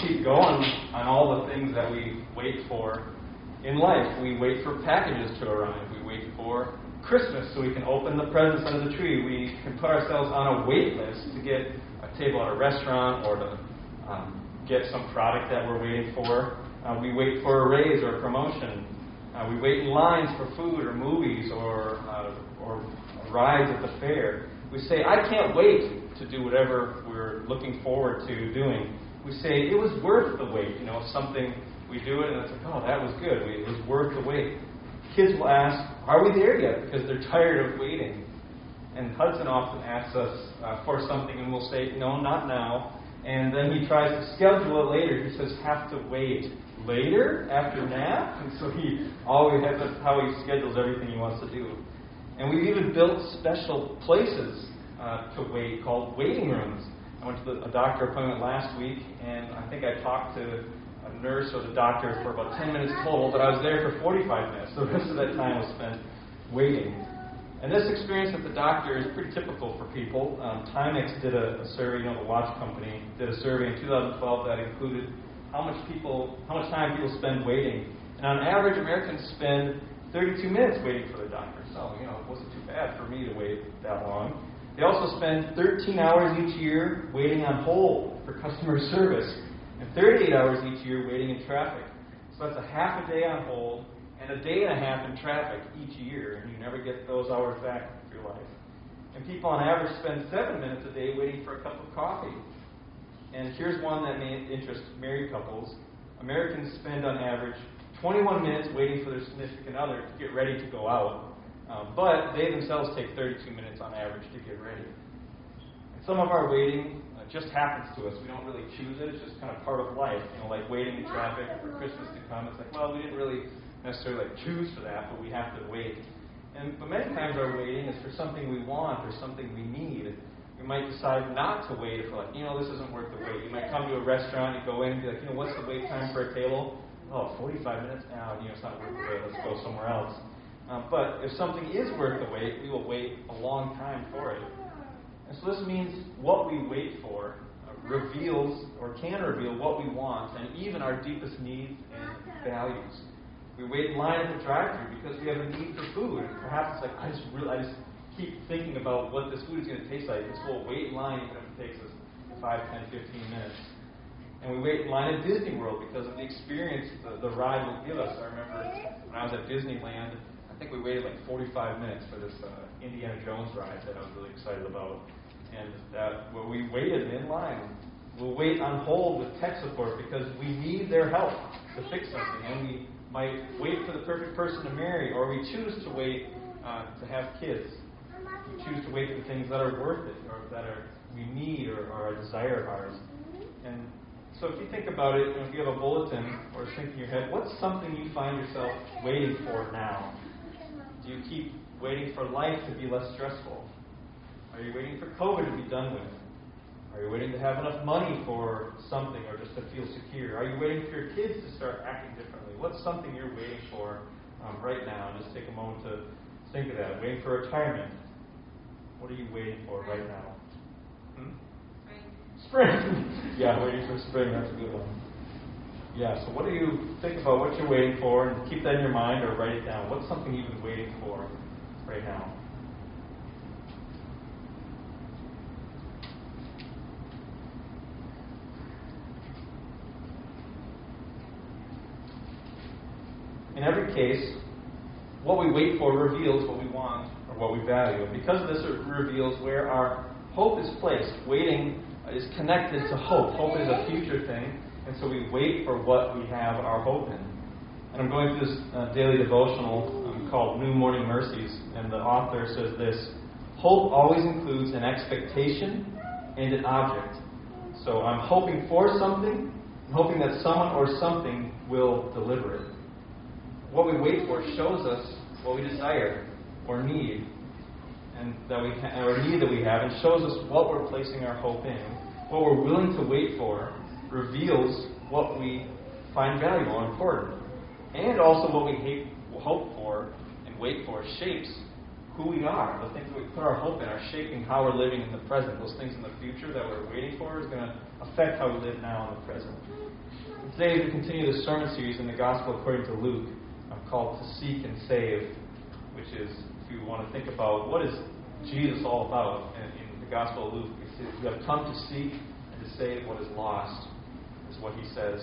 keep going on all the things that we wait for in life. We wait for packages to arrive. We wait for Christmas so we can open the presents under the tree. We can put ourselves on a wait list to get a table at a restaurant or to um, get some product that we're waiting for. Uh, we wait for a raise or a promotion. Uh, we wait in lines for food or movies or, uh, or rides at the fair. We say, I can't wait to do whatever we're looking forward to doing. We say, it was worth the wait. You know, something, we do it and it's like, oh, that was good. it was worth the wait. Kids will ask, are we there yet? Because they're tired of waiting. And Hudson often asks us uh, for something and we'll say, no, not now. And then he tries to schedule it later. He says, have to wait later after nap. And so he always has that's how he schedules everything he wants to do. And we've even built special places uh, to wait called waiting rooms. I went to the, a doctor appointment last week, and I think I talked to a nurse or the doctor for about 10 minutes total, but I was there for 45 minutes. The rest of that time was spent waiting. And this experience at the doctor is pretty typical for people. Um, Timex did a, a survey, you know, the watch company did a survey in 2012 that included how much people, how much time people spend waiting. And on average, Americans spend 32 minutes waiting for their doctor. So, you know, it wasn't too bad for me to wait that long. They also spend 13 hours each year waiting on hold for customer service, and 38 hours each year waiting in traffic. So that's a half a day on hold and a day and a half in traffic each year, and you never get those hours back for your life. And people on average spend seven minutes a day waiting for a cup of coffee. And here's one that may interest married couples. Americans spend on average 21 minutes waiting for their significant other to get ready to go out. Um, but they themselves take 32 minutes on average to get ready. And some of our waiting uh, just happens to us. We don't really choose it. It's just kind of part of life. You know, like waiting in traffic for Christmas to come. It's like, well, we didn't really necessarily like choose for that, but we have to wait. And but many times our waiting is for something we want or something we need. You might decide not to wait if like, you know, this isn't worth the wait. You might come to a restaurant, you go in, and be like, you know, what's the wait time for a table? Oh, 45 minutes now. You know, it's not worth the wait. Let's go somewhere else. Um, but if something is worth the wait, we will wait a long time for it. And so this means what we wait for uh, reveals or can reveal what we want and even our deepest needs and values. We wait in line at the drive-thru because we have a need for food. And perhaps it's like I just really, I just keep thinking about what this food is going to taste like. And so we'll wait in line if it takes us 5, 10, 15 minutes. And we wait in line at Disney World because of the experience the, the ride will give us. I remember when I was at Disneyland, I think we waited like 45 minutes for this uh, Indiana Jones ride that I was really excited about. And that where we waited in line, we'll wait on hold with tech support because we need their help to fix something. And we might wait for the perfect person to marry, or we choose to wait uh, to have kids we choose to wait for things that are worth it or that are we need or, or a desire of ours. And so if you think about it, if you have a bulletin or think in your head, what's something you find yourself waiting for now? Do you keep waiting for life to be less stressful? Are you waiting for COVID to be done with? Are you waiting to have enough money for something or just to feel secure? Are you waiting for your kids to start acting differently? What's something you're waiting for um, right now? And just take a moment to think of that. Waiting for retirement. What are you waiting for right now? Hmm? Spring. Spring. yeah, waiting for spring. That's a good one. Yeah, so what do you think about what you're waiting for and keep that in your mind or write it down? What's something you've been waiting for right now? In every case, what we wait for reveals what we want or what we value. And because this, reveals where our hope is placed. Waiting is connected to hope. Hope is a future thing, and so we wait for what we have our hope in. And I'm going through this uh, daily devotional um, called New Morning Mercies, and the author says this Hope always includes an expectation and an object. So I'm hoping for something, I'm hoping that someone or something will deliver it. What we wait for shows us what we desire or need, and that we ha- or need that we have, and shows us what we're placing our hope in. What we're willing to wait for reveals what we find valuable and important, and also what we hate, hope for and wait for shapes who we are, the things that we put our hope in, are shaping how we're living in the present. Those things in the future that we're waiting for is going to affect how we live now in the present. And today, as we continue the sermon series in the Gospel according to Luke, I'm called to seek and save, which is, if you want to think about what is Jesus all about in, in the Gospel of Luke, You have come to seek and to save what is lost, is what he says.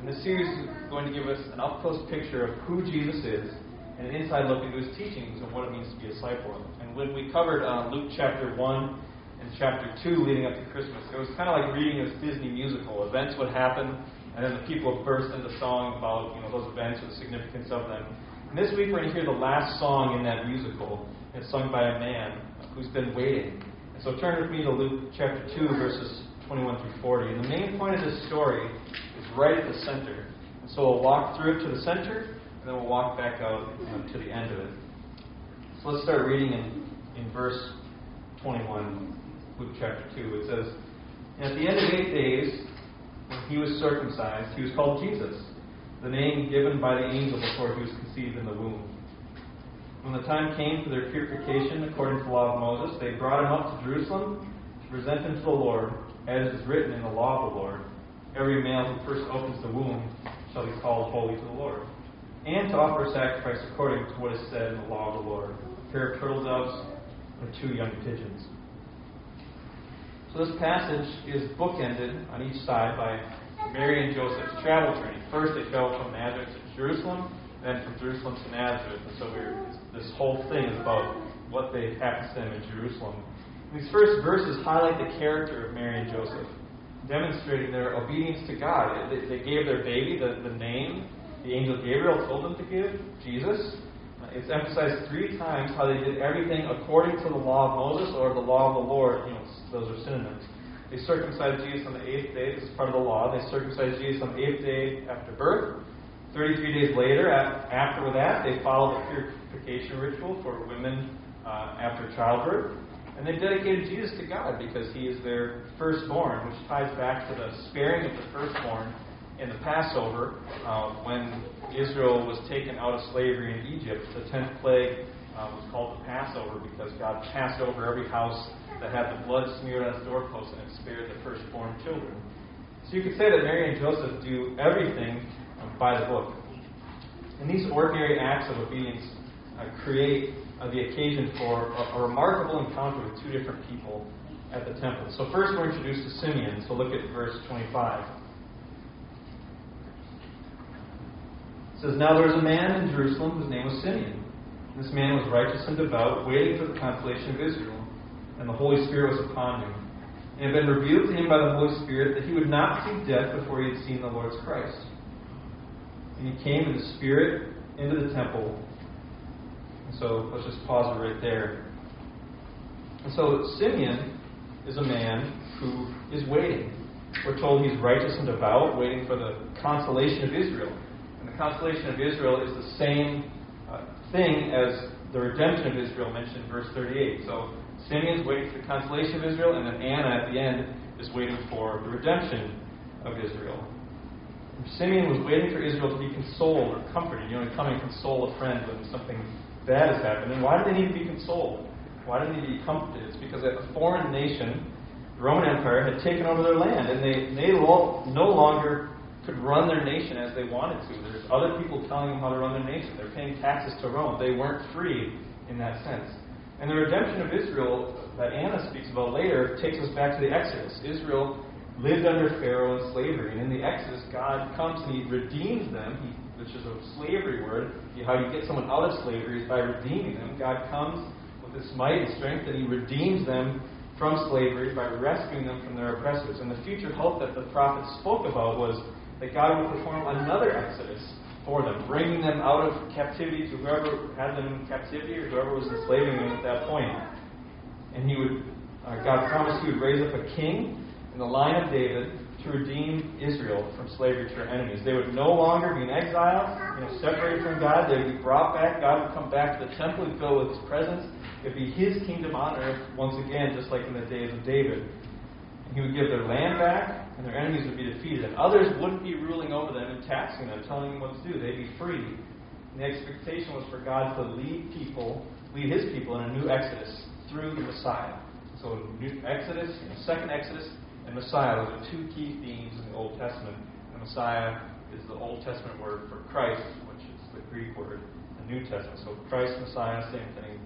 And this series is going to give us an up close picture of who Jesus is and an inside look into his teachings and what it means to be a disciple. And when we covered uh, Luke chapter 1 and chapter 2 leading up to Christmas, it was kind of like reading this Disney musical. Events would happen, and then the people would burst into song about you know those events or the significance of them. And this week we're going to hear the last song in that musical. It's sung by a man who's been waiting. And so turn with me to Luke chapter 2, verses 21 through 40. And the main point of this story is right at the center. So we'll walk through it to the center, and then we'll walk back out to the end of it. So let's start reading in, in verse 21, Luke chapter 2. It says, And at the end of eight days, when he was circumcised, he was called Jesus, the name given by the angel before he was conceived in the womb. When the time came for their purification according to the law of Moses, they brought him up to Jerusalem to present him to the Lord, as is written in the law of the Lord. Every male who first opens the womb shall be called holy to the Lord and to offer sacrifice according to what is said in the law of the Lord a pair of turtle doves and two young pigeons. So this passage is bookended on each side by Mary and Joseph's travel journey. First, they traveled from Nazareth to Jerusalem, then from Jerusalem to Nazareth. And so this whole thing is about what they happened to them in Jerusalem. These first verses highlight the character of Mary and Joseph, demonstrating their obedience to God. They, they gave their baby the, the name the angel Gabriel told them to give, Jesus. It's emphasized three times how they did everything according to the law of Moses or the law of the Lord. You know, those are synonyms. They circumcised Jesus on the eighth day. This is part of the law. They circumcised Jesus on the eighth day after birth. 33 days later, after that, they followed the purification ritual for women uh, after childbirth. And they've dedicated Jesus to God because he is their firstborn, which ties back to the sparing of the firstborn in the Passover, uh, when Israel was taken out of slavery in Egypt, the tenth plague uh, was called the Passover because God passed over every house that had the blood smeared on its doorpost and it spared the firstborn children. So you could say that Mary and Joseph do everything um, by the book. And these ordinary acts of obedience uh, create uh, the occasion for a, a remarkable encounter with two different people at the temple. So first we're introduced to Simeon. So look at verse 25. It says, Now there was a man in Jerusalem whose name was Simeon. This man was righteous and devout, waiting for the consolation of Israel, and the Holy Spirit was upon him. And it had been revealed to him by the Holy Spirit that he would not see death before he had seen the Lord's Christ. And he came in the Spirit into the temple. So let's just pause it right there. And so Simeon is a man who is waiting. We're told he's righteous and devout, waiting for the consolation of Israel. And the consolation of Israel is the same uh, thing as the redemption of Israel mentioned in verse 38. So Simeon's waiting for the consolation of Israel, and then Anna at the end is waiting for the redemption of Israel. Simeon was waiting for Israel to be consoled or comforted. You know, to come and console a friend when something bad has happened. And why do they need to be consoled? Why do they need to be comforted? It's because a foreign nation, the Roman Empire, had taken over their land, and they, they no longer could run their nation as they wanted to. There's other people telling them how to run their nation. They're paying taxes to Rome. They weren't free in that sense. And the redemption of Israel that Anna speaks about later takes us back to the Exodus. Israel lived under Pharaoh in slavery. And in the Exodus, God comes and He redeems them, he, which is a slavery word. How you get someone out of slavery is by redeeming them. God comes with His might and strength, and He redeems them from slavery by rescuing them from their oppressors. And the future hope that the prophet spoke about was that God would perform another exodus for them, bringing them out of captivity to whoever had them in captivity or whoever was enslaving them at that point. And he would, uh, God promised he would raise up a king in the line of David to redeem Israel from slavery to their enemies. They would no longer be in exile, you know, separated from God. They would be brought back. God would come back to the temple and fill with His presence. It would be His kingdom on earth once again, just like in the days of David. He would give their land back, and their enemies would be defeated. And others wouldn't be ruling over them and taxing them, telling them what to do. They'd be free. And the expectation was for God to lead people lead his people in a new exodus through the Messiah. So, new Exodus, second Exodus, and Messiah are the two key themes in the Old Testament. And Messiah is the Old Testament word for Christ, which is the Greek word, the New Testament. So, Christ, Messiah, same thing.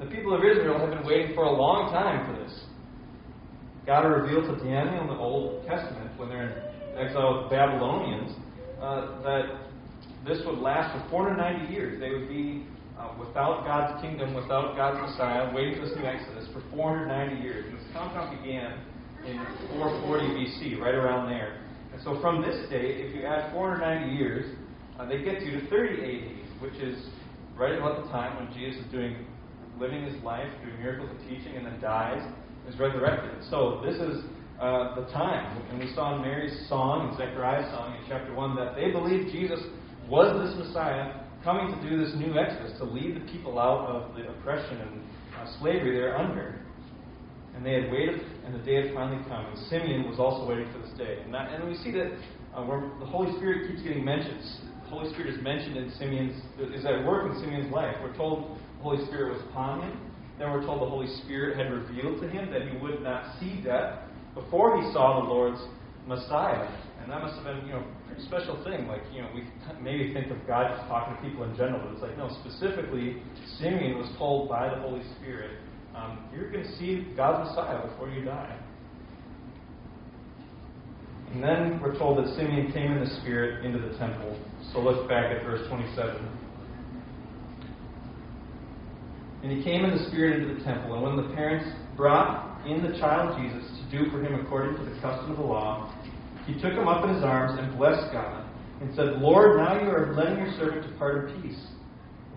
The people of Israel have been waiting for a long time for this. God revealed to Daniel in the Old Testament, when they're in exile with the Babylonians, uh, that this would last for 490 years. They would be uh, without God's kingdom, without God's Messiah, waiting for this new Exodus for 490 years. And this countdown began in 440 BC, right around there. And so from this date, if you add 490 years, uh, they get you to 30 AD, which is right about the time when Jesus is doing, living his life, doing miracles and teaching, and then dies, is resurrected. So this is uh, the time. And we saw in Mary's song, in Zechariah's song in chapter 1, that they believed Jesus was this Messiah coming to do this new Exodus, to lead the people out of the oppression and uh, slavery they're under. And they had waited, and the day had finally come. And Simeon was also waiting for this day. And, that, and we see that uh, where the Holy Spirit keeps getting mentioned. The Holy Spirit is mentioned in Simeon's, is at work in Simeon's life. We're told the Holy Spirit was upon him. Then we're told the Holy Spirit had revealed to him that he would not see death before he saw the Lord's Messiah. And that must have been, you know, a pretty special thing. Like, you know, we maybe think of God just talking to people in general, but it's like, no, specifically, Simeon was told by the Holy Spirit, um, you're going to see God's Messiah before you die. And then we're told that Simeon came in the Spirit into the temple. So look back at verse 27. And he came in the Spirit into the temple, and when the parents brought in the child Jesus to do for him according to the custom of the law, he took him up in his arms and blessed God, and said, Lord, now you are letting your servant depart in peace,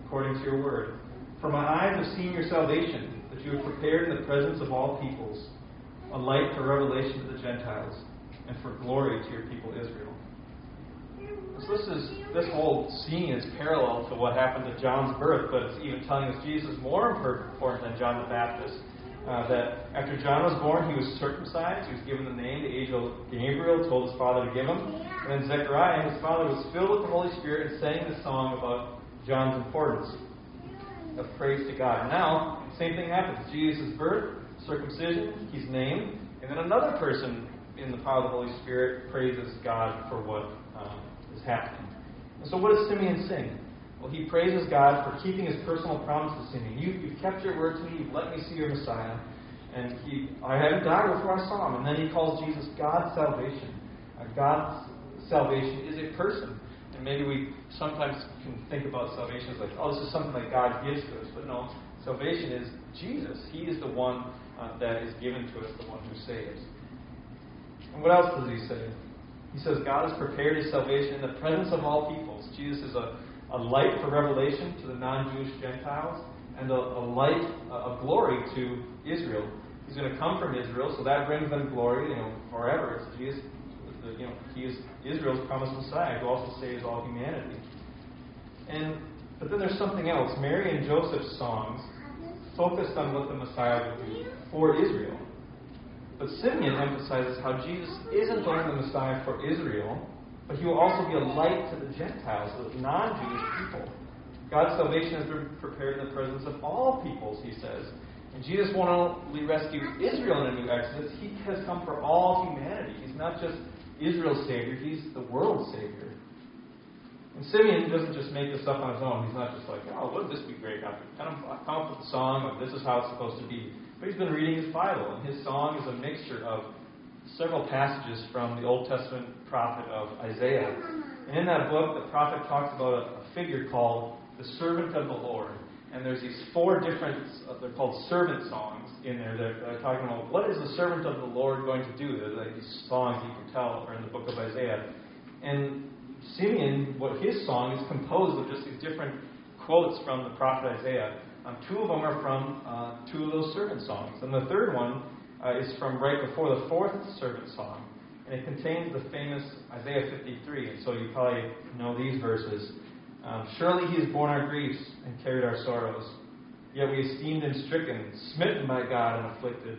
according to your word. For my eyes have seen your salvation, that you have prepared in the presence of all peoples, a light for revelation to the Gentiles, and for glory to your people Israel. So this is this whole scene is parallel to what happened at John's birth, but it's even telling us Jesus is more important than John the Baptist. Uh, that after John was born, he was circumcised. He was given the name the angel Gabriel told his father to give him. And then Zechariah, his father, was filled with the Holy Spirit and sang the song about John's importance of praise to God. Now, same thing happens. Jesus' birth, circumcision, he's named, and then another person in the power of the Holy Spirit praises God for what um, is happening. And so, what does Simeon sing? Well, he praises God for keeping his personal promises to me. You, you've kept your word to me. You've let me see your Messiah. And he, I haven't died before I saw him. And then he calls Jesus God's salvation. Uh, God's salvation is a person. And maybe we sometimes can think about salvation as like, oh, this is something that God gives to us. But no, salvation is Jesus. He is the one uh, that is given to us, the one who saves. And what else does he say? He says God has prepared his salvation in the presence of all peoples. Jesus is a a light for revelation to the non Jewish Gentiles, and a, a light of glory to Israel. He's going to come from Israel, so that brings them glory, you know, forever. It's Jesus, you know, he is Israel's promised Messiah, who also saves all humanity. And but then there's something else. Mary and Joseph's songs focused on what the Messiah would do for Israel. But Simeon emphasizes how Jesus isn't only the Messiah for Israel, but he will also be a light to the Gentiles, the non Jewish people. God's salvation has been prepared in the presence of all peoples, he says. And Jesus won't only rescue Israel in a new Exodus, he has come for all humanity. He's not just Israel's Savior, he's the world's Savior. And Simeon doesn't just make this up on his own. He's not just like, oh, wouldn't this be great? I kind of come up with a song of this is how it's supposed to be. But he's been reading his Bible, and his song is a mixture of several passages from the Old Testament prophet of Isaiah. And in that book, the prophet talks about a, a figure called the servant of the Lord. And there's these four different, uh, they're called servant songs in there. They're, they're, talking about what is the servant of the Lord going to do. There's like these songs you can tell are in the book of Isaiah. And Simeon, what his song is composed of just these different quotes from the prophet Isaiah. Um, two of them are from uh, two of those servant songs. And the third one uh, is from right before the fourth servant song, and it contains the famous Isaiah 53. And so you probably know these verses. Um, Surely he has borne our griefs and carried our sorrows. Yet we esteemed him stricken, smitten by God, and afflicted.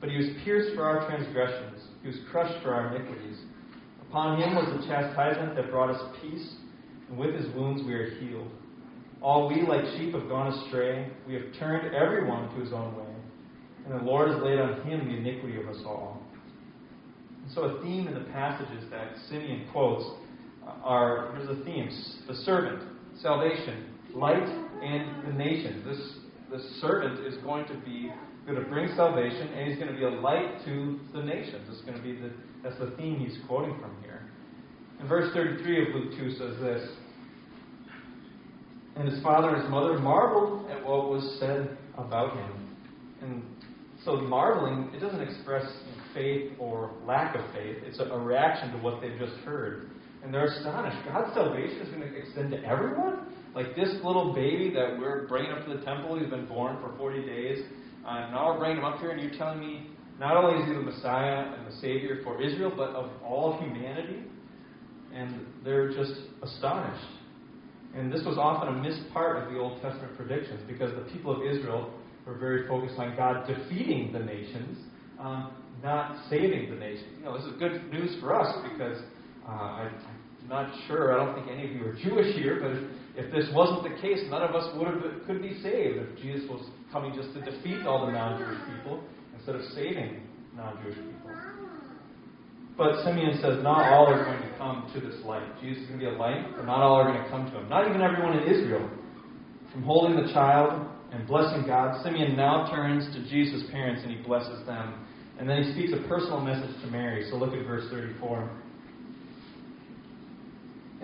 But he was pierced for our transgressions, he was crushed for our iniquities. Upon him was the chastisement that brought us peace, and with his wounds we are healed. All we like sheep have gone astray. We have turned everyone to his own way. And the Lord has laid on him the iniquity of us all. And so, a theme in the passages that Simeon quotes are here's the themes the servant, salvation, light, and the nations. This, this servant is going to be going to bring salvation, and he's going to be a light to the nations. It's going to be the that's the theme he's quoting from here. And verse 33 of Luke 2 says this. And his father and his mother marveled at what was said about him. And so marveling, it doesn't express faith or lack of faith. It's a, reaction to what they've just heard. And they're astonished. God's salvation is going to extend to everyone? Like this little baby that we're bringing up to the temple, he's been born for 40 days. Uh, we're bringing him up here, and you're telling me not only is he the Messiah and the Savior for Israel, but of all humanity? And they're just astonished. And this was often a missed part of the Old Testament predictions because the people of Israel were very focused on God defeating the nations, um, not saving the nations. You know, this is good news for us because uh, I'm not sure. I don't think any of you are Jewish here, but if, this wasn't the case, none of us would have could be saved if Jesus was coming just to defeat all the non-Jewish people instead of saving non-Jewish people. But Simeon says not all are going to come to this light. Jesus is going to be a light, but not all are going to come to him. Not even everyone in Israel. From holding the child and blessing God, Simeon now turns to Jesus' parents and he blesses them. And then he speaks a personal message to Mary. So look at verse 34.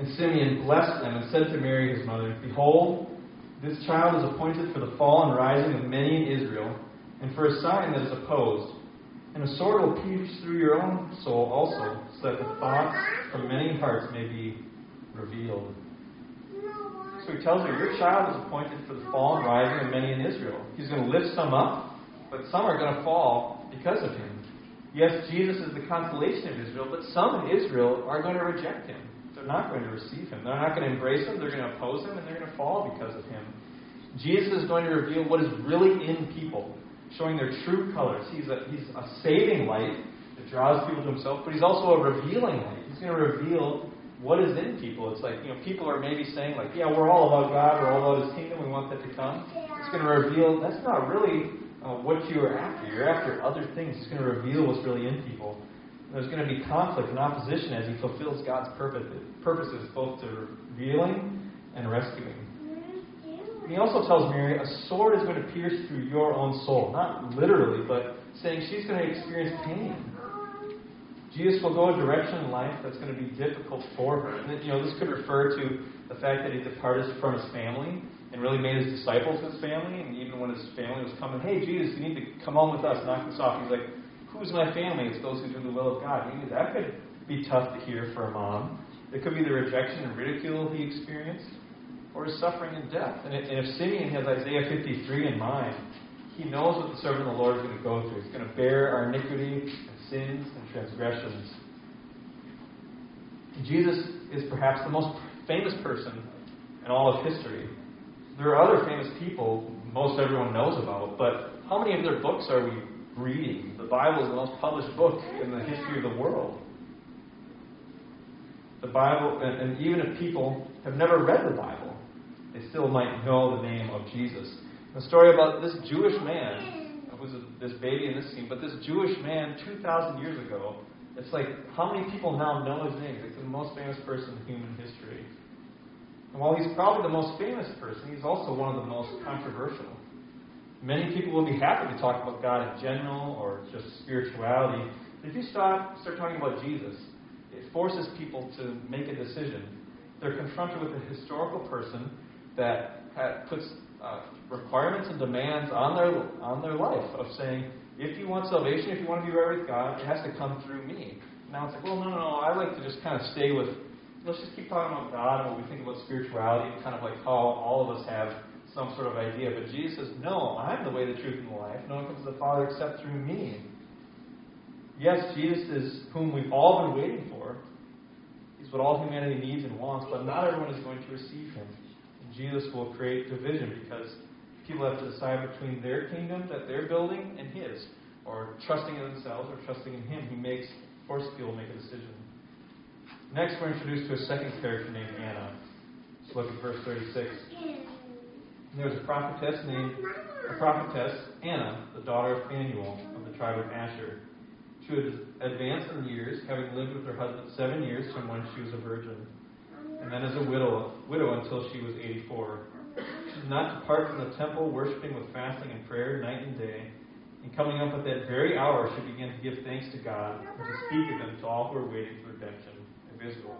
And Simeon blessed them and said to Mary his mother, Behold, this child is appointed for the fall and rising of many in Israel, and for a sign that is opposed and a sword will pierce through your own soul also, so that the thoughts from many hearts may be revealed. So he tells her, Your child is appointed for the fall and rising of many in Israel. He's going to lift some up, but some are going to fall because of him. Yes, Jesus is the consolation of Israel, but some in Israel are going to reject him. They're not going to receive him. They're not going to embrace him. They're going to oppose him, and they're going to fall because of him. Jesus is going to reveal what is really in people showing their true colors. He's a, he's a saving light that draws people to himself, but he's also a revealing light. He's going to reveal what is in people. It's like, you know, people are maybe saying, like, yeah, we're all about God, we're all about his kingdom, we want that to come. It's going to reveal that's not really uh, what you are after. You're after other things. It's going to reveal what's really in people. There's going to be conflict and opposition as he fulfills God's purposes, both to revealing and rescuing he also tells Mary, a sword is going to pierce through your own soul. Not literally, but saying she's going to experience pain. Jesus will go a direction in life that's going to be difficult for her. And, you know, this could refer to the fact that he departed from his family and really made his disciples his family. And even when his family was coming, hey, Jesus, you need to come home with us, knock this off. He's like, who's my family? It's those who do the will of God. Maybe that could be tough to hear for a mom. It could be the rejection and ridicule he experienced or his suffering and death. And if Simeon has Isaiah 53 in mind, he knows what the servant of the Lord is going to go through. He's going to bear our iniquity and sins and transgressions. Jesus is perhaps the most famous person in all of history. There are other famous people most everyone knows about, but how many of their books are we reading? The Bible is the most published book in the history of the world. The Bible, and, and even if people have never read the Bible, they still might know the name of Jesus. The story about this Jewish man, who's this baby in this scene, but this Jewish man 2,000 years ago, it's like how many people now know his name? He's the most famous person in human history. And while he's probably the most famous person, he's also one of the most controversial. Many people will be happy to talk about God in general or just spirituality. But if you start, start talking about Jesus, it forces people to make a decision. They're confronted with a historical person that puts uh, requirements and demands on their on their life of saying, if you want salvation, if you want to be right with God, it has to come through me. Now it's like, well, no, no, no. I like to just kind of stay with. Let's just keep talking about God and what we think about spirituality, kind of like how all of us have some sort of idea. But Jesus says, no, I'm the way, the truth, and the life. No one comes to the Father except through me. Yes, Jesus is whom we've all been waiting for. He's what all humanity needs and wants, but not everyone is going to receive him. Jesus will create division because people have to decide between their kingdom that they're building and his, or trusting in themselves or trusting in him. He makes force people make a decision. Next, we're introduced to a second character named Anna. Let's look at verse 36. There was a prophetess named a prophetess Anna, the daughter of Phanuel of the tribe of Asher. She was advanced in years, having lived with her husband seven years from when she was a virgin, and then as a widow, widow until she was 84. She did not depart from the temple, worshiping with fasting and prayer night and day. And coming up at that very hour, she began to give thanks to God and to speak of Him to all who were waiting for redemption of Israel.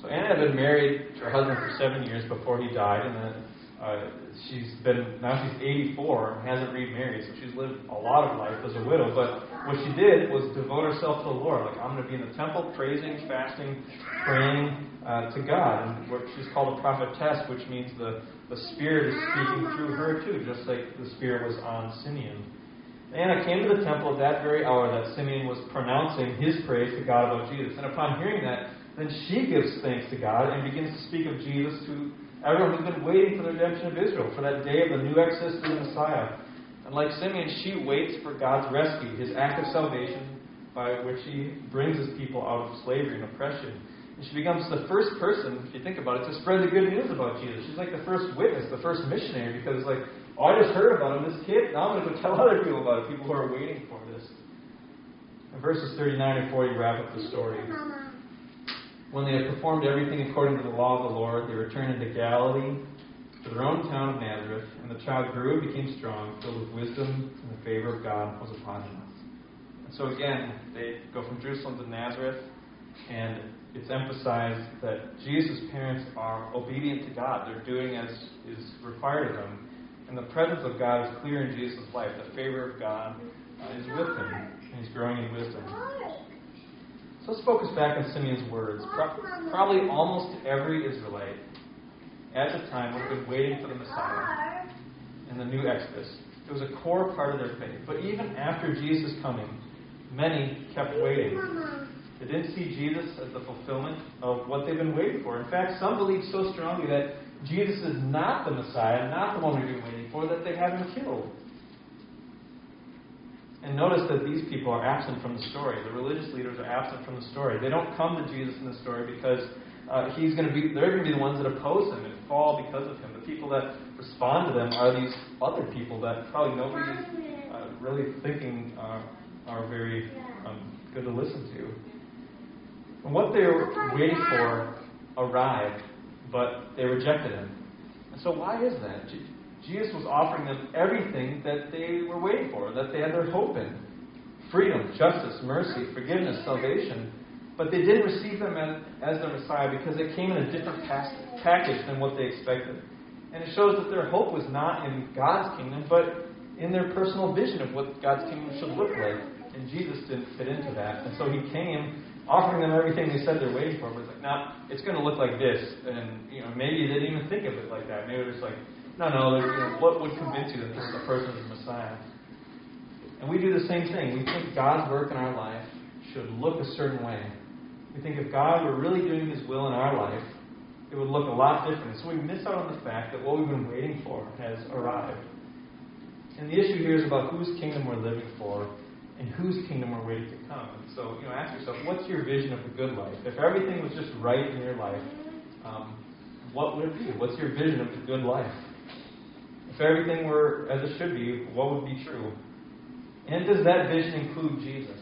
So Anna had been married to her husband for seven years before he died, and then uh, she's been now she's 84 and hasn't remarried, so she's lived a lot of life as a widow. But what she did was devote herself to the Lord. Like I'm going to be in the temple, praising, fasting, praying uh, to God. And what she's called a prophetess, which means the the Spirit is speaking through her too, just like the Spirit was on Simeon. Anna came to the temple at that very hour that Simeon was pronouncing his praise to God about Jesus. And upon hearing that, then she gives thanks to God and begins to speak of Jesus to everyone who's been waiting for the redemption of Israel, for that day of the new exodus to the Messiah. And like Simeon, she waits for God's rescue, his act of salvation by which he brings his people out of slavery and oppression. And she becomes the first person, if you think about it, to spread the good news about Jesus. She's like the first witness, the first missionary, because it's like, oh, I just heard about him, this kid. Now I'm going to go tell other people about it, people who are waiting for this. And verses 39 and 40 wrap up the story. When they had performed everything according to the law of the Lord, they returned into Galilee to their own town of Nazareth, and the child grew and became strong, filled with wisdom, and the favor of God was upon him. And so again, they go from Jerusalem to Nazareth, and it's emphasized that Jesus' parents are obedient to God. They're doing as is required of them. And the presence of God is clear in Jesus' life. The favor of God is with him, and he's growing in wisdom. So let's focus back on Simeon's words. Pro- probably almost every Israelite at the time would have been waiting for the Messiah in the new Exodus. It was a core part of their faith. But even after Jesus' coming, many kept waiting. They didn't see Jesus as the fulfillment of what they've been waiting for. In fact, some believe so strongly that Jesus is not the Messiah, not the one we've been waiting for, that they have him killed. And notice that these people are absent from the story. The religious leaders are absent from the story. They don't come to Jesus in the story because uh, he's going to be. They're going to be the ones that oppose him and fall because of him. The people that respond to them are these other people that probably nobody's uh, really thinking uh, are very um, good to listen to. And what they were waiting for arrived, but they rejected him. And so, why is that? Jesus was offering them everything that they were waiting for, that they had their hope in freedom, justice, mercy, forgiveness, salvation. But they didn't receive them as, as their Messiah because it came in a different package than what they expected. And it shows that their hope was not in God's kingdom, but in their personal vision of what God's kingdom should look like. And Jesus didn't fit into that. And so he came offering them everything they said they're waiting for. But it's like, now it's going to look like this. And you know, maybe they didn't even think of it like that. Maybe it was like, no, no, you know, what would convince you that this is the person of the Messiah? And we do the same thing. We think God's work in our life should look a certain way. We think if God were really doing His will in our life, it would look a lot different. So we miss out on the fact that what we've been waiting for has arrived. And the issue here is about whose kingdom we're living for and whose kingdom we're waiting to come. And so, you know, ask yourself, what's your vision of the good life? If everything was just right in your life, um, what would it be? What's your vision of the good life? If everything were as it should be, what would be true? And does that vision include Jesus?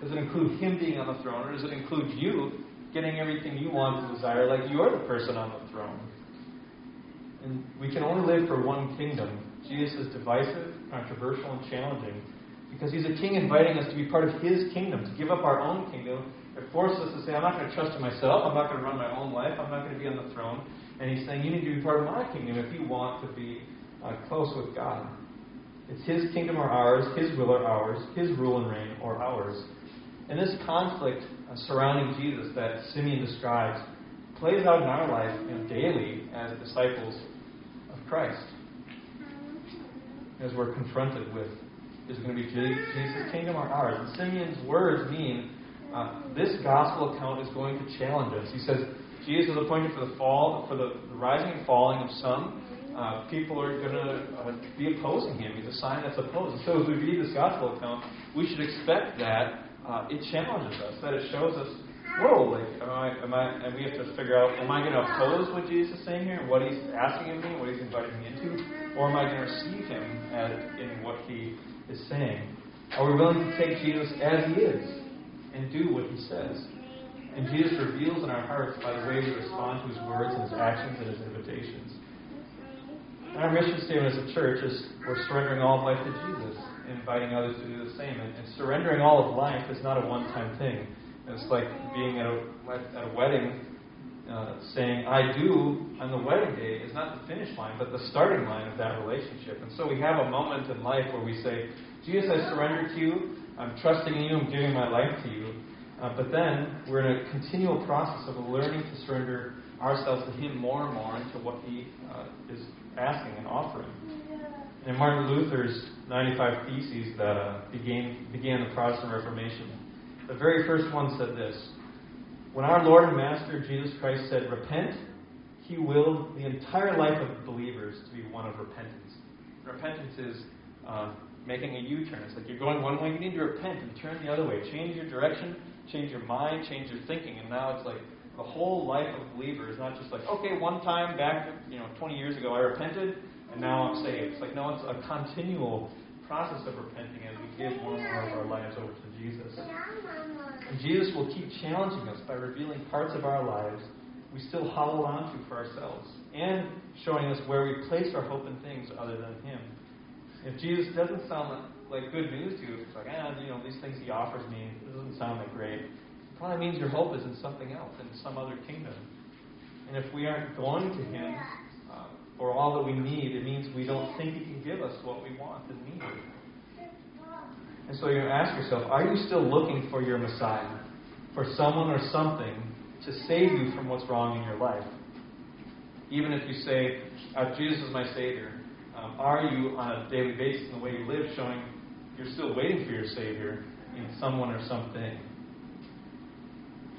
Does it include Him being on the throne, or does it include you getting everything you want and desire like you're the person on the throne? And we can only live for one kingdom. Jesus is divisive, controversial, and challenging because he's a king inviting us to be part of his kingdom, to give up our own kingdom. It forces us to say, I'm not going to trust in myself. I'm not going to run my own life. I'm not going to be on the throne. And he's saying, You need to be part of my kingdom if you want to be uh, close with God. It's His kingdom or ours, His will or ours, His rule and reign or ours. And this conflict uh, surrounding Jesus that Simeon describes plays out in our life you know, daily as disciples of Christ. As we're confronted with is it going to be Jesus' kingdom or ours. And Simeon's words mean uh, this gospel account is going to challenge us. He says Jesus is appointed for the fall, for the rising and falling of some uh, people are going to uh, be opposing him. He's a sign that's opposed. So as we read this gospel account, we should expect that uh, it challenges us, that it shows us, whoa, like, am I, am I, and we have to figure out, am I going to oppose what Jesus is saying here, what he's asking of me, what he's inviting me into, or am I going to receive him in what he is saying? Are we willing to take Jesus as he is and do what he says? And Jesus reveals in our hearts by the way we respond to his words and his actions and his invitations. And our mission statement as a church is we're surrendering all of life to Jesus inviting others to do the same. And, and surrendering all of life is not a one time thing. It's like being at a, at a wedding uh, saying, I do on the wedding day is not the finish line, but the starting line of that relationship. And so we have a moment in life where we say, Jesus, I surrender to you. I'm trusting in you. I'm giving my life to you. Uh, but then we're in a continual process of learning to surrender ourselves to Him more and more into what He uh, is asking and offering. And in Martin Luther's 95 Theses that uh, began, began the Protestant Reformation, the very first one said this When our Lord and Master Jesus Christ said, Repent, he willed the entire life of believers to be one of repentance. Repentance is uh, making a U turn. It's like you're going one way, you need to repent and turn the other way. Change your direction, change your mind, change your thinking. And now it's like the whole life of believer is not just like, okay, one time back, you know, 20 years ago I repented and now I'm saved. It's like, no, it's a continual process of repenting as we give more and more of our lives over to Jesus. And Jesus will keep challenging us by revealing parts of our lives we still hollow onto for ourselves and showing us where we place our hope in things other than Him. If Jesus doesn't sound like good news to you, it's like, ah, you know, these things He offers me, it doesn't sound that great. Probably means your hope is in something else, in some other kingdom. And if we aren't going to Him uh, for all that we need, it means we don't think He can give us what we want and need. And so you ask yourself, are you still looking for your Messiah, for someone or something to save you from what's wrong in your life? Even if you say, uh, Jesus is my Savior, um, are you on a daily basis in the way you live showing you're still waiting for your Savior in someone or something?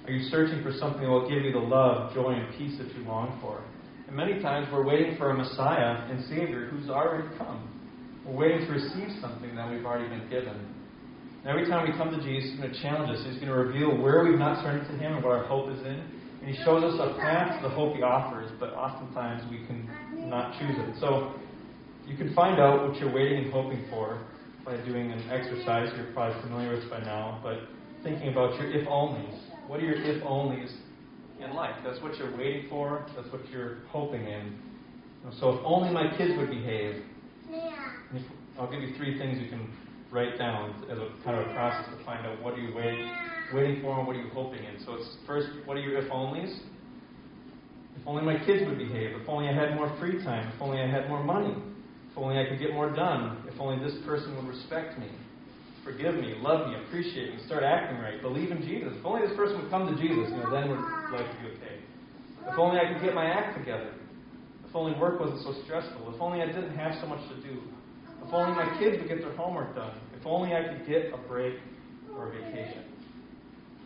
Are you searching for something that will give you the love, joy, and peace that you long for? And many times we're waiting for a Messiah and Savior who's already come. We're waiting to receive something that we've already been given. And every time we come to Jesus, He's going to challenge us. He's going to reveal where we've not surrendered to Him and what our hope is in. And He shows us a path to the hope He offers, but oftentimes we can not choose it. So you can find out what you're waiting and hoping for by doing an exercise you're probably familiar with by now, but thinking about your if onlys. What are your if onlys in life? That's what you're waiting for, that's what you're hoping in. So if only my kids would behave. I'll give you three things you can write down as a kind of a process to find out what are you waiting, waiting for and what are you hoping in. So it's first, what are your if onlys? If only my kids would behave. If only I had more free time. If only I had more money. If only I could get more done. If only this person would respect me, forgive me, love me, appreciate me, start acting right, believe in Jesus. If only this person would come to Jesus, you know, then would life be okay. If only I could get my act together. If only work wasn't so stressful. If only I didn't have so much to do. If only my kids would get their homework done. If only I could get a break or a vacation.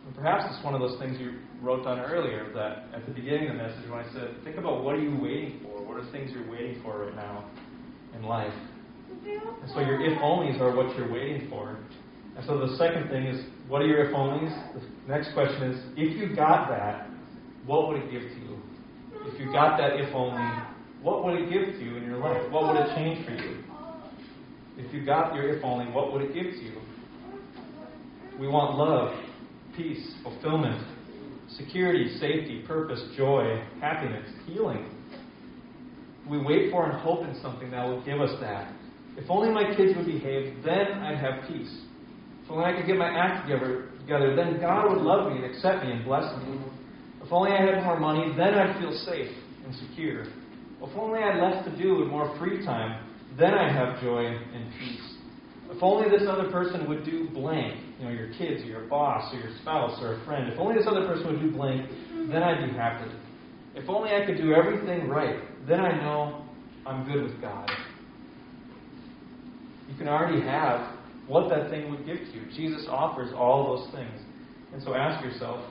And perhaps it's one of those things you wrote down earlier that at the beginning of the message when I said, think about what are you waiting for? What are things you're waiting for right now in life? And so your if onlys are what you're waiting for. And so the second thing is, what are your if onlys? The next question is, if you got that, what would it give to you? If you got that if only, what would it give to you in your life? What would it change for you? If you got your if only, what would it give to you? We want love, peace, fulfillment, security, safety, purpose, joy, happiness, healing. We wait for and hope in something that will give us that. If only my kids would behave, then I'd have peace. If only I could get my act together, then God would love me and accept me and bless me. If only I had more money, then I'd feel safe and secure. If only I had less to do and more free time, then I'd have joy and peace. If only this other person would do blank, you know, your kids or your boss or your spouse or a friend, if only this other person would do blank, then I'd be happy. If only I could do everything right, then I know I'm good with God. You can already have what that thing would give to you. Jesus offers all those things. And so ask yourself,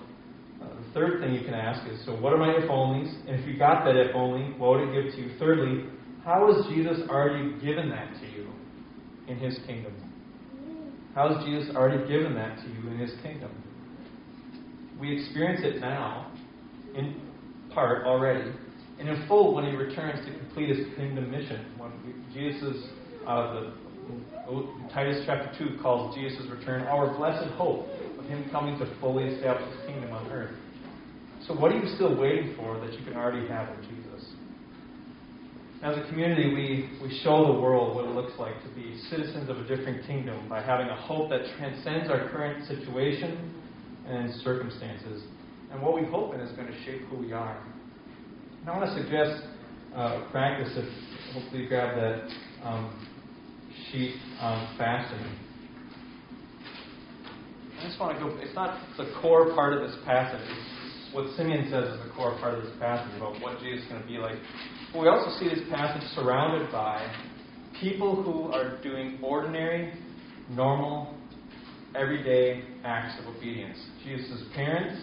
uh, the third thing you can ask is, so what are my if onlys? And if you got that if only, what would it give to you? Thirdly, how has Jesus already given that to you in his kingdom? How has Jesus already given that to you in his kingdom? We experience it now in part already, and in full when he returns to complete his kingdom mission. When Jesus, uh, the Titus chapter 2 calls Jesus' return our blessed hope of him coming to fully establish his kingdom on earth. So, what are you still waiting for that you can already have in Jesus? As a community, we, we show the world what it looks like to be citizens of a different kingdom by having a hope that transcends our current situation and circumstances. And what we hope in is going to shape who we are. And I want to suggest uh, practice if hopefully you grab that um, sheet on fasting. I just want to go, it's not the core part of this passage. What Simeon says is the core part of this passage about what Jesus is going to be like. But we also see this passage surrounded by people who are doing ordinary, normal, everyday acts of obedience. Jesus' parents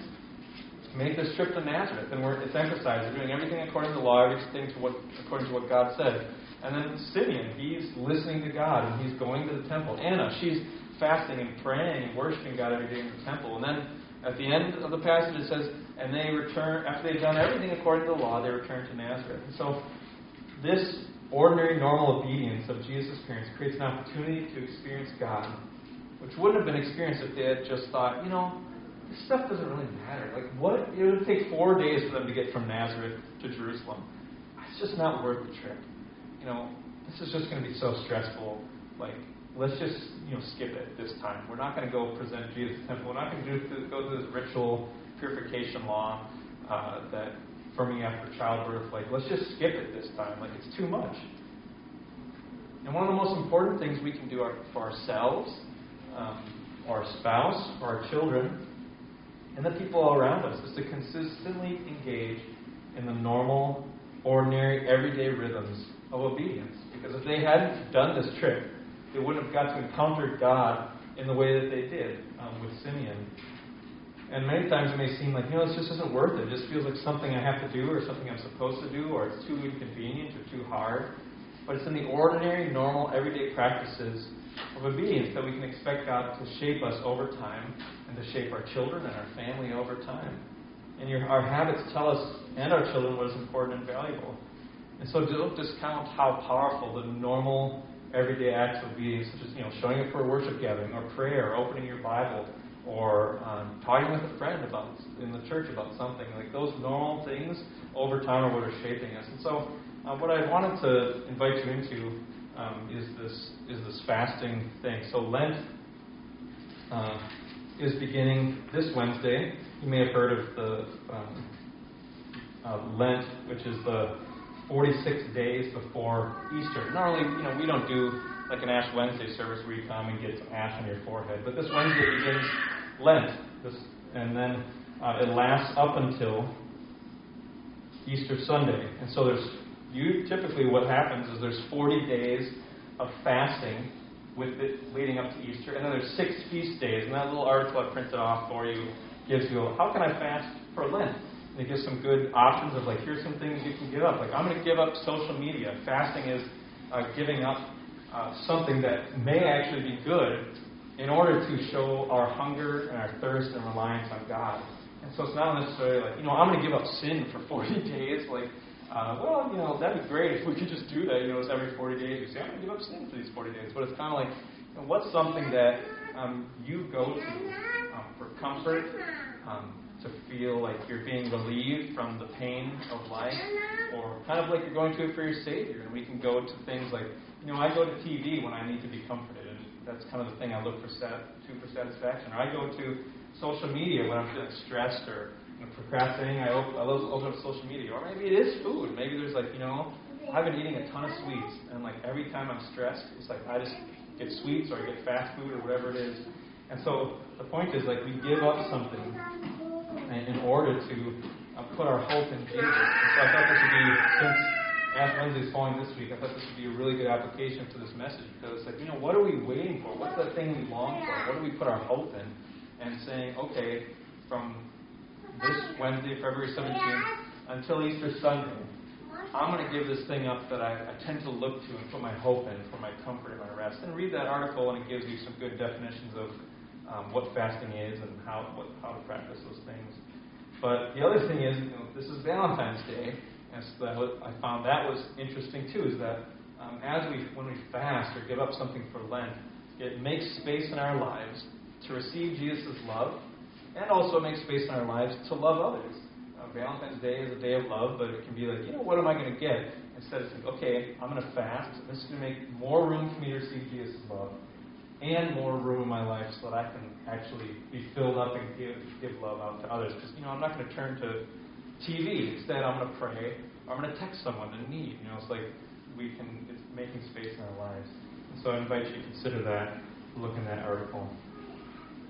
make this trip to Nazareth, and it's emphasized they're doing everything according to the law, everything to what, according to what God said. And then Simeon, he's listening to God and he's going to the temple. Anna, she's fasting and praying and worshiping God every day in the temple. And then at the end of the passage it says, and they return, after they've done everything according to the law, they return to Nazareth. And so this ordinary, normal obedience of Jesus' parents creates an opportunity to experience God, which wouldn't have been experienced if they had just thought, you know, this stuff doesn't really matter. Like, what? It would take four days for them to get from Nazareth to Jerusalem. It's just not worth the trip you know, this is just going to be so stressful. Like, let's just, you know, skip it this time. We're not going to go present Jesus temple. We're not going to go through this ritual purification law uh, that for me after childbirth. Like, let's just skip it this time. Like, it's too much. And one of the most important things we can do for ourselves, um, our spouse, our children, and the people all around us is to consistently engage in the normal, ordinary, everyday rhythms of obedience. Because if they hadn't done this trip, they wouldn't have got to encounter God in the way that they did um, with Simeon. And many times it may seem like, you know, this just isn't worth it. It just feels like something I have to do or something I'm supposed to do or it's too inconvenient or too hard. But it's in the ordinary, normal, everyday practices of obedience that we can expect God to shape us over time and to shape our children and our family over time. And your, our habits tell us and our children what is important and valuable. And so don't discount how powerful the normal, everyday acts of obedience, such as you know, showing up for a worship gathering, or prayer, or opening your Bible, or um, talking with a friend about in the church about something like those normal things over time are what are shaping us. And so, uh, what I wanted to invite you into um, is this is this fasting thing. So Lent uh, is beginning this Wednesday. You may have heard of the um, uh, Lent, which is the 46 days before Easter. Normally, you know, we don't do like an Ash Wednesday service where you come and get some ash on your forehead, but this Wednesday begins Lent, this, and then uh, it lasts up until Easter Sunday. And so there's you typically what happens is there's 40 days of fasting with it leading up to Easter, and then there's six feast days. And that little article I printed off for you gives you how can I fast for Lent? They give some good options of like, here's some things you can give up. Like, I'm going to give up social media. Fasting is uh, giving up uh, something that may actually be good in order to show our hunger and our thirst and reliance on God. And so it's not necessarily like, you know, I'm going to give up sin for 40 days. Like, uh, well, you know, that'd be great if we could just do that. You know, it's every 40 days. You say, I'm going to give up sin for these 40 days. But it's kind of like, you know, what's something that um, you go to for comfort, um, to feel like you're being relieved from the pain of life, or kind of like you're going to it for your Savior. And we can go to things like, you know, I go to TV when I need to be comforted, and that's kind of the thing I look for sat- to for satisfaction. Or I go to social media when I'm feeling stressed or you know, procrastinating. I open, I open up social media, or maybe it is food. Maybe there's like, you know, I've been eating a ton of sweets, and like every time I'm stressed, it's like I just get sweets or I get fast food or whatever it is. And so the point is like we give up something in order to uh, put our hope in Jesus. And so I thought this would be, since Ash Wednesday's falling this week, I thought this would be a really good application for this message because it's like, you know, what are we waiting for? What's that thing we long for? What do we put our hope in? And saying, okay, from this Wednesday, February 17th, until Easter Sunday, I'm going to give this thing up that I, I, tend to look to and put my hope in for my comfort and my rest. And read that article, and it gives you some good definitions of um, what fasting is and how what, how to practice those things. But the other thing is, you know, this is Valentine's Day, and so that was, I found that was interesting too. Is that um, as we when we fast or give up something for Lent, it makes space in our lives to receive Jesus' love, and also makes space in our lives to love others. Uh, Valentine's Day is a day of love, but it can be like, you know, what am I going to get? Instead of saying, okay, I'm going to fast. This is going to make more room for me to receive Jesus' love and more room in my life so actually be filled up and give give love out to others. Because you know, I'm not going to turn to TV. Instead, I'm going to pray. I'm going to text someone in need. You know, it's like we can. It's making space in our lives. And so I invite you to consider that. Look in that article.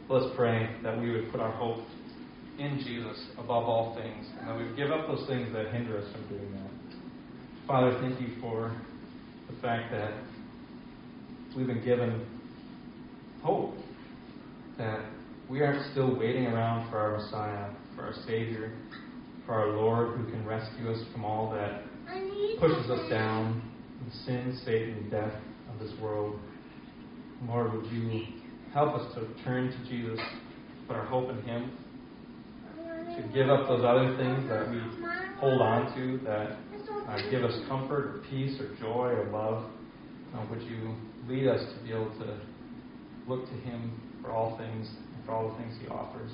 Let's pray that we would put our hope in Jesus above all things, and that we would give up those things that hinder us from doing that. Father, thank you for the fact that we've been given hope that we aren't still waiting around for our Messiah, for our Savior, for our Lord who can rescue us from all that pushes us down, the sin, Satan, death of this world. Lord, would you help us to turn to Jesus, put our hope in Him, to give up those other things that we hold on to that uh, give us comfort or peace or joy or love. Uh, would you lead us to be able to look to Him for all things and for all the things He offers.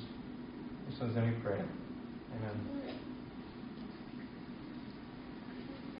His name we pray. Amen.